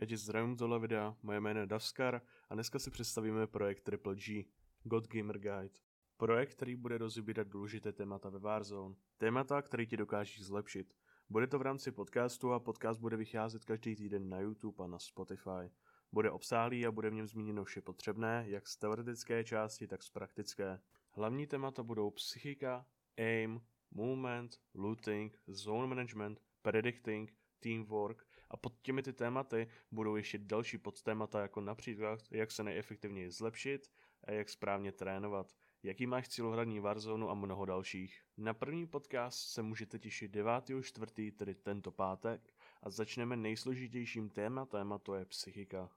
Já ti zdravím tohle videa, moje jméno je Davskar a dneska si představíme projekt Triple G, God Gamer Guide. Projekt, který bude rozbírat důležité témata ve Warzone. Témata, které ti dokáží zlepšit. Bude to v rámci podcastu a podcast bude vycházet každý týden na YouTube a na Spotify. Bude obsáhlý a bude v něm zmíněno vše potřebné, jak z teoretické části, tak z praktické. Hlavní témata budou psychika, aim, movement, looting, zone management, predicting, teamwork a pod těmi ty tématy budou ještě další podtémata, jako například, jak se nejefektivněji zlepšit a jak správně trénovat, jaký máš cílohradní Warzone a mnoho dalších. Na první podcast se můžete těšit 9.4., tedy tento pátek, a začneme nejsložitějším tématem a to je psychika.